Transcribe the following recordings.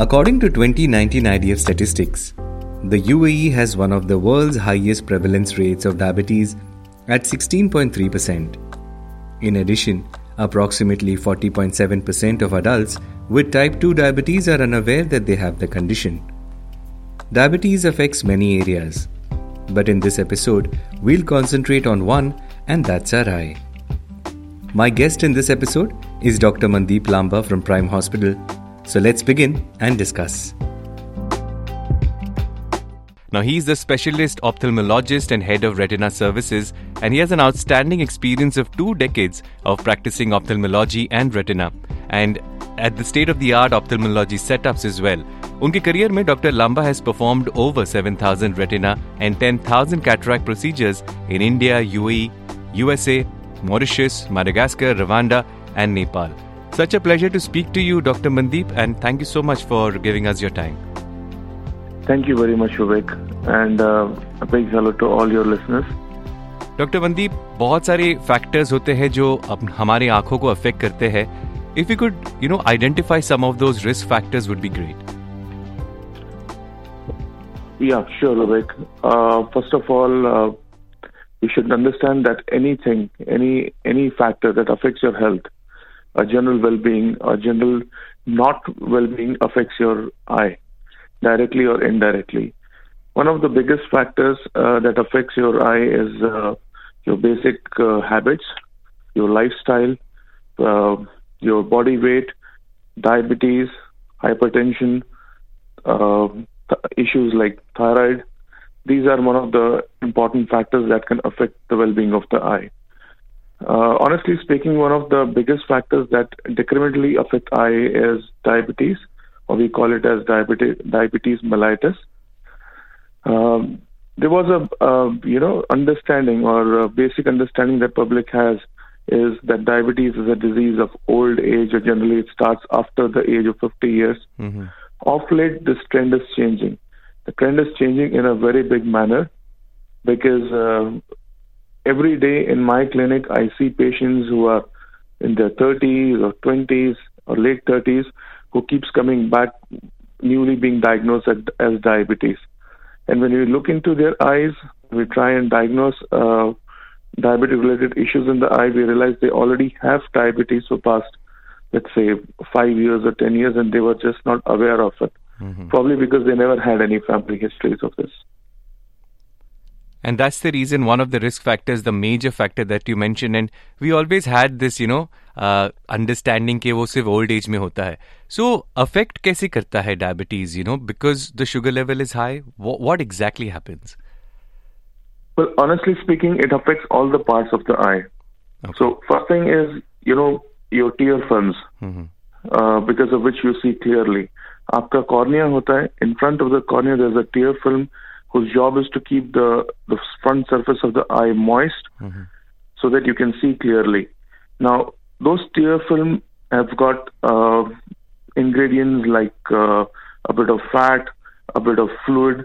According to 2019 IDF statistics, the UAE has one of the world's highest prevalence rates of diabetes at 16.3%. In addition, approximately 40.7% of adults with type 2 diabetes are unaware that they have the condition. Diabetes affects many areas, but in this episode, we'll concentrate on one, and that's our eye. My guest in this episode is Dr. Mandeep Lamba from Prime Hospital. So let's begin and discuss. Now, he's the specialist ophthalmologist and head of retina services, and he has an outstanding experience of two decades of practicing ophthalmology and retina, and at the state of the art ophthalmology setups as well. उनके career में doctor Lamba has performed over 7000 retina and 10000 cataract procedures in India, UAE, USA, Mauritius, Madagascar, Rwanda, and Nepal. Such a pleasure to speak to you, Dr. Mandeep, and thank you so much for giving us your time. Thank you very much, Vivek, and uh, a big hello to all your listeners. Dr. Mandeep, बहुत factors factors होते हैं जो up, हमारे आंखों को affect करते हैं if you could you know identify some of Yeah, sure, Vivek. Uh, first of all, uh, we should understand that anything, any factor that affects your health a general well-being, a general not well-being affects your eye, directly or indirectly. One of the biggest factors uh, that affects your eye is uh, your basic uh, habits, your lifestyle, uh, your body weight, diabetes, hypertension, uh, th- issues like thyroid. These are one of the important factors that can affect the well-being of the eye. Uh, honestly speaking, one of the biggest factors that decrementally affect eye is diabetes, or we call it as diabetes, diabetes mellitus. Um, there was a uh, you know understanding or basic understanding that public has is that diabetes is a disease of old age, or generally it starts after the age of 50 years. Mm-hmm. Of late, this trend is changing. The trend is changing in a very big manner because uh, every day in my clinic, I see patients who are in their 30s or 20s or late 30s who keeps coming back newly being diagnosed as, diabetes. And when we look into their eyes, we try and diagnose uh, diabetic related issues in the eye, we realize they already have diabetes for past, let's say, five years or 10 years, and they were just not aware of it. Mm-hmm. Probably because they never had any family histories of this. And that's the reason, one of the risk factors, the major factor that you mentioned. And we always had this, you know, uh, understanding कि वो सिर्फ old age में होता है. So, affect कैसे करता है diabetes, you know, because the sugar level is high? What, what exactly happens? Well, honestly speaking, it affects all the parts of the eye. Okay. So, first thing is, you know, your tear films, Mhm. uh, because of which you see clearly. आपका cornea होता है. In front of the cornea, there's a tear film whose job is to keep the, the front surface of the eye moist Mhm. so that you can see clearly. Now, those tear film have got uh, ingredients like uh, a bit of fat, a bit of fluid.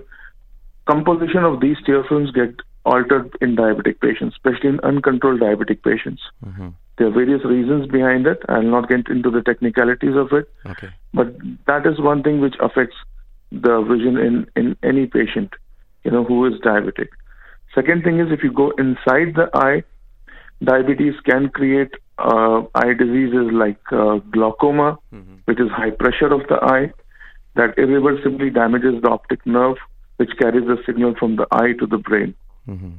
Composition of these tear films get altered in diabetic patients, especially in uncontrolled diabetic patients. Mhm. There are various reasons behind it. I'll not get into the technicalities of it, Okay. but that is one thing which affects the vision in, in any patient, you know, who is diabetic. Second thing is if you go inside the eye, diabetes can create uh, eye diseases like uh, glaucoma, Mhm. which is high pressure of the eye, that irreversibly damages the optic nerve, which carries the signal from the eye to the brain. Mhm.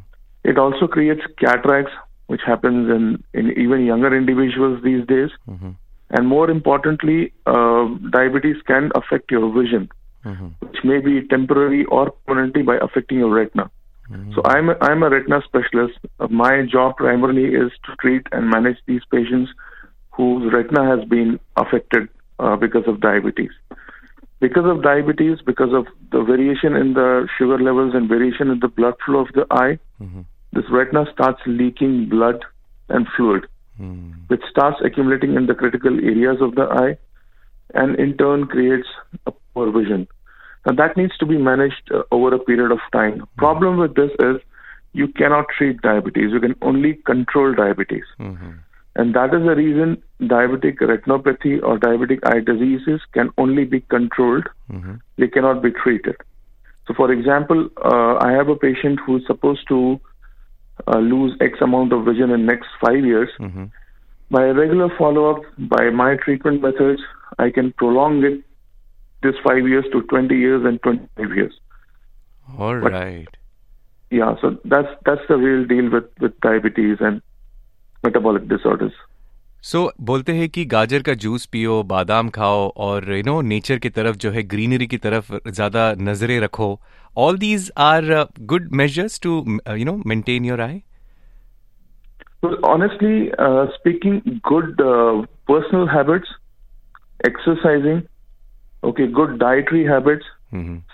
It also creates cataracts, which happens in, in even younger individuals these days. Mhm. And more importantly, uh, diabetes can affect your vision, Mhm. which may be temporary or permanently by affecting your retina. So I'm a, I'm a retina specialist. Uh, my job primarily is to treat and manage these patients whose retina has been affected uh, because of diabetes. Because of diabetes, because of the variation in the sugar levels and variation in the blood flow of the eye, Mhm. this retina starts leaking blood and fluid, Mhm. which starts accumulating in the critical areas of the eye and in turn creates poor vision. Now that needs to be managed uh, over a period of time. Problem with this is you cannot treat diabetes. You can only control diabetes. Mhm. And that is the reason diabetic retinopathy or diabetic eye diseases can only be controlled. Mm-hmm. They cannot be treated. So, for example, uh, I have a patient who is supposed to uh, lose X amount of vision in next five years. Mm-hmm. By a regular follow-up, by my treatment methods, I can prolong it this five years to 20 years and 25 years. All But- right. Yeah, so that's that's the real deal with with diabetes and metabolic disorders. सो बोलते हैं कि गाजर का juice पियो बादाम खाओ और you know nature की तरफ जो है ग्रीनरी की तरफ ज्यादा नजरें रखो all these are good measures to you know maintain your I Well, honestly uh, speaking, good uh, personal habits, exercising, okay, good dietary habits,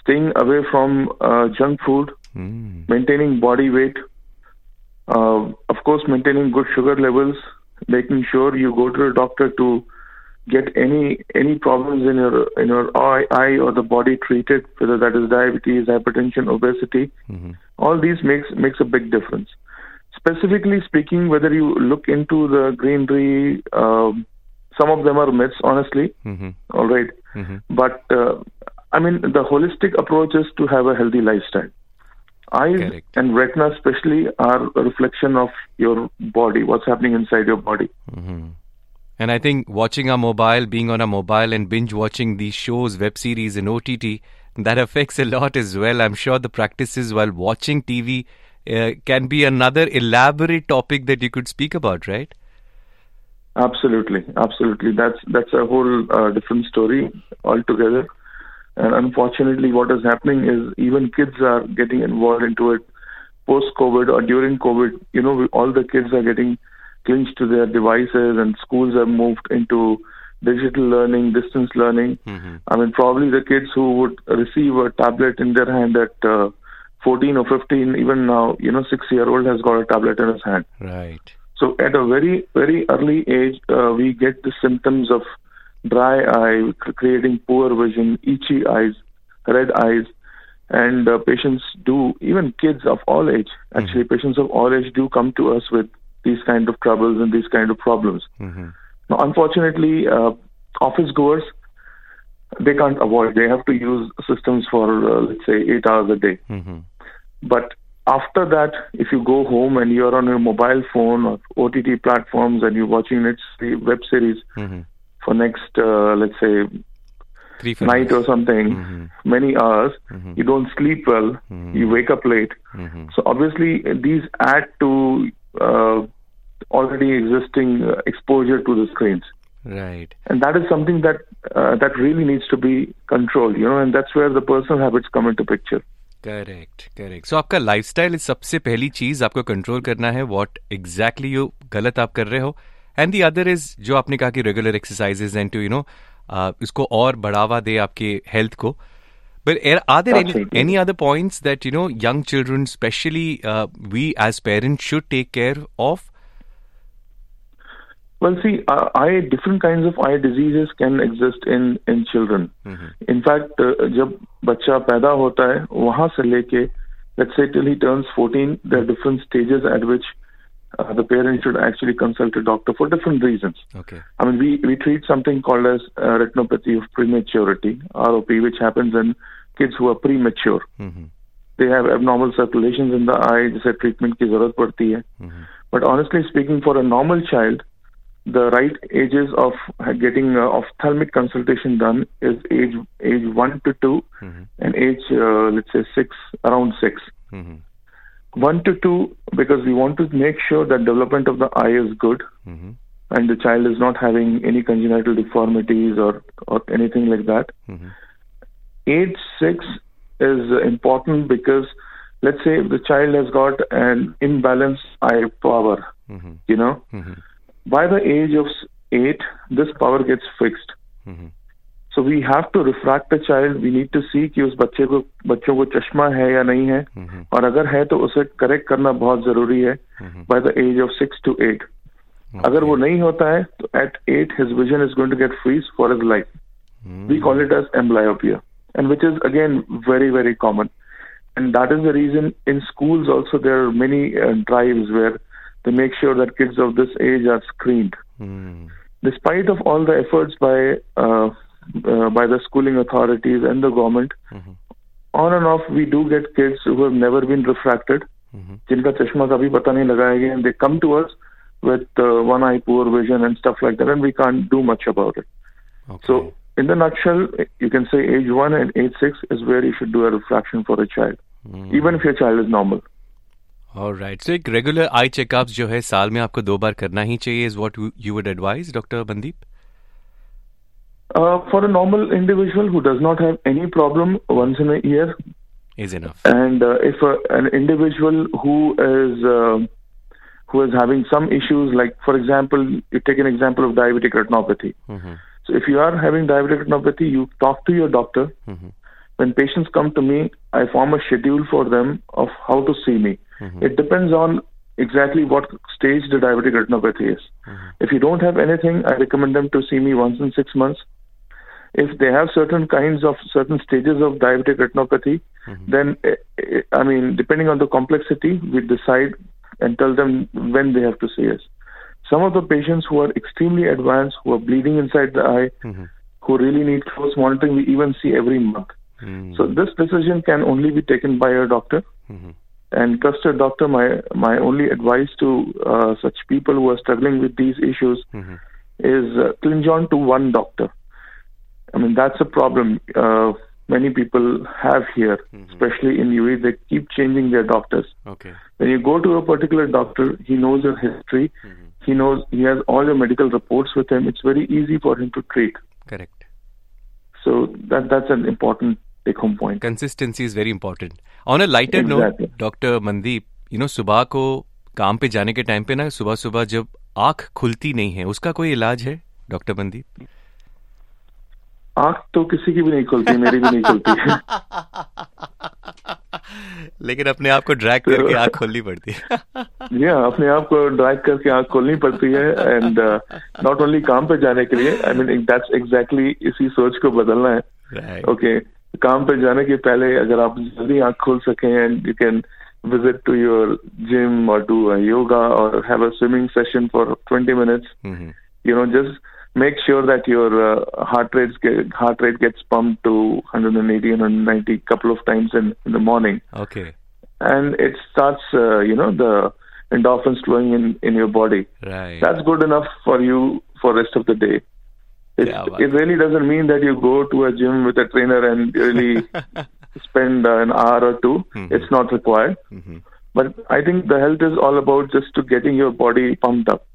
staying away from uh, junk food, maintaining body weight, uh, of course, maintaining good sugar levels, making sure you go to a doctor to get any any problems in your in your eye, eye or the body treated, whether that is diabetes, hypertension, obesity. All these makes makes a big difference. Specifically speaking, whether you look into the greenery, um, some of them are myths, honestly. All right. But uh, I mean, the holistic approach is to have a healthy lifestyle. Eyes Correct. and retina, especially, are a reflection of your body, what's happening inside your body. And I think watching a mobile, being on a mobile, and binge watching these shows, web series, and OTT, that affects a lot as well. I'm sure the practices while watching TV uh, can be another elaborate topic that you could speak about, right? Absolutely, absolutely. That's that's a whole uh, different story altogether. And unfortunately, what is happening is even kids are getting involved into it post COVID or during COVID. You know, all the kids are getting clinched to their devices, and schools have moved into digital learning, distance learning. I mean, probably the kids who would receive a tablet in their hand at uh, 14 or 15, even now, you know, six year old has got a tablet in his hand. Right. So at a very, very early age, uh, we get the symptoms of dry eye, creating poor vision, itchy eyes, red eyes, and uh, patients do, even kids of all age, actually patients of all age do come to us with these kind of troubles and these kind of problems. Now, unfortunately, uh, office goers, they can't avoid. They have to use systems for, uh, let's say, eight hours a day. But after that, if you go home and you're on your mobile phone or OTT platforms and you're watching it, web series for next, uh, let's say, Three night or something, Mm-hmm. many hours, you don't sleep well, you wake up late. Mm-hmm. So obviously, these add to uh, already existing uh, exposure to the screens. Right. And that is something that uh, that really needs to be controlled, you know, and that's where the personal habits come into picture. Correct correct so आपका life lifestyle सबसे पहली चीज़ आपको control करना है what exactly you गलत आप कर रहे हो. एंड दी अदर इज़ जो आपने कहा कि regular exercises and to you know इसको और बढ़ावा दे आपके हेल्थ को. But are other there any, other any other points that you know young children, especially uh, we as parents, should take care of? Well, see, uh, eye different kinds of eye diseases can exist in in children. In fact, uh, जब बच्चा पैदा होता है वहां से लेके let's say till he turns 14, there are different stages at which uh, the parent should actually consult a doctor for different reasons. Okay. I mean, we, we treat something called as uh, retinopathy of prematurity, ROP, which happens in kids who are premature. They have abnormal circulations in the eye, जिसे treatment की जरूरत पड़ती है. But honestly speaking, for a normal child, the right ages of getting uh, ophthalmic consultation done is age age one to 2 mm-hmm. and age uh, let's say six around 6 mm-hmm. one to two because we want to make sure that development of the eye is good mm-hmm. and the child is not having any congenital deformities or or anything like that. Age six is important because let's say the child has got an imbalanced eye power you know by the age of s- eight, this power gets fixed. So we have to refract the child. We need to see कि उस बच्चे को बच्चों को चश्मा है या नहीं है और अगर है तो उसे करेक्ट करना बहुत जरूरी है by the age of six to eight. अगर वो नहीं होता है तो at eight his vision is going to get freeze for his life. We call it as amblyopia, and which is again very very common. And that is the reason in schools also there are many uh, drives where they make sure that kids of this age are screened. Mm. Despite of all the efforts by uh, uh, by the schooling authorities and the government, Mhm. on and off we do get kids who have never been refracted, Mhm. जिनका चश्मा कभी पता नहीं लगाया गया, and they come to us with uh, one eye poor vision and stuff like that, and we can't do much about it. Okay. So, in the nutshell, you can say age one and age six is where you should do a refraction for a child, Hmm. even if your child is normal. Right so एक regular eye checkup जो है साल में आपको दो बार करना ही चाहिए is what you would advise doctor Bandeep for a normal individual who does not have any problem once in year is enough and if an individual who is who is having some issues like for example you take an example of diabetic retinopathy so if you are having diabetic retinopathy you talk to your doctor When patients come to me, I form a schedule for them of how to see me. It depends on exactly what stage the diabetic retinopathy is. If you don't have anything, I recommend them to see me once in six months. If they have certain kinds of certain stages of diabetic retinopathy, then eh, eh, I mean, depending on the complexity, we decide and tell them when they have to see us. Some of the patients who are extremely advanced, who are bleeding inside the eye, who really need close monitoring, we even see every month. Hmm. So this decision can only be taken by a doctor. Mm-hmm. And trusted doctor, my my only advice to uh, such people who are struggling with these issues mm-hmm. is uh, cling on to one doctor. I mean that's a problem uh, many people have here, mm-hmm. especially in UAE. They keep changing their doctors. Okay. When you go to a particular doctor, he knows your history. Mm-hmm. He knows he has all your medical reports with him. It's very easy for him to treat. Correct. So that that's an important take home point. Is very important on a lighter note Exactly. Doctor Mandeep you know सुबह को काम पे जाने के time पे ना सुबह सुबह जब आँख खुलती नहीं है उसका कोई इलाज है डॉक्टर मनदीप आँख तो किसी की भी नहीं खुलती मेरी भी नहीं खुलती। लेकिन अपने आप को ड्रैग करके आँख खोलनी पड़ती है। या अपने आप को ड्रैग करके आँख खोलनी पड़ती है एंड नॉट ओनली काम पे जाने के लिए आई मीन दैट्स एग्जैक्टली इसी सोच को बदलना है। ओके काम पे जाने के पहले अगर आप जल्दी आंख खोल सकें and you can visit to your gym or do a yoga or have a swimming session for 20 minutes you know just make sure that your uh, heart rates get, heart rate gets pumped to 180 190 couple of times in, in the morning okay and it starts uh, you know the endorphins flowing in in your body right that's good enough for you for rest of the day it, Yeah, but- it really doesn't mean that you go to a gym with a trainer and really spend uh, an hour or 2 it's not required but i think the health is all about just to getting your body pumped up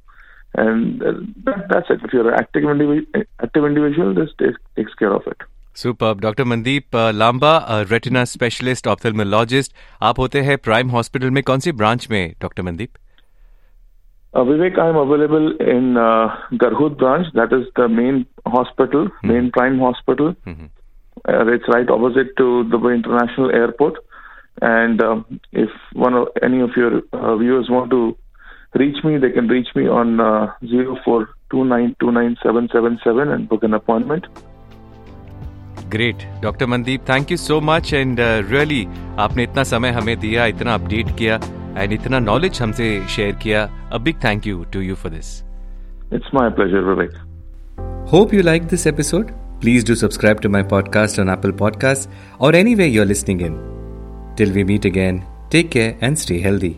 and uh, that, that's it if you're an active, indivi- active individual this takes, takes care of it super doctor Mandeep a, Lamba retina specialist ophthalmologist आप होते हैं prime hospital में कौन सी branch में doctor Mandeep uh, Vivek, I'm available in uh, Garhoud branch. That is the main hospital, mm-hmm. main prime hospital. Mm-hmm. Uh, it's right opposite to the international airport. And um, if one of any of your uh, viewers want to reach me, they can reach me on uh, zero four two nine two nine seven seven seven and book an appointment. Great doctor Mandeep thank you so much and really आपने इतना समय हमें दिया इतना update किया and इतना knowledge हमसे share किया। A big thank you to you for this it's my pleasure Vivek hope you like this episode please do subscribe to my podcast on Apple podcast और anyway you are listening in till we meet again take care and stay healthy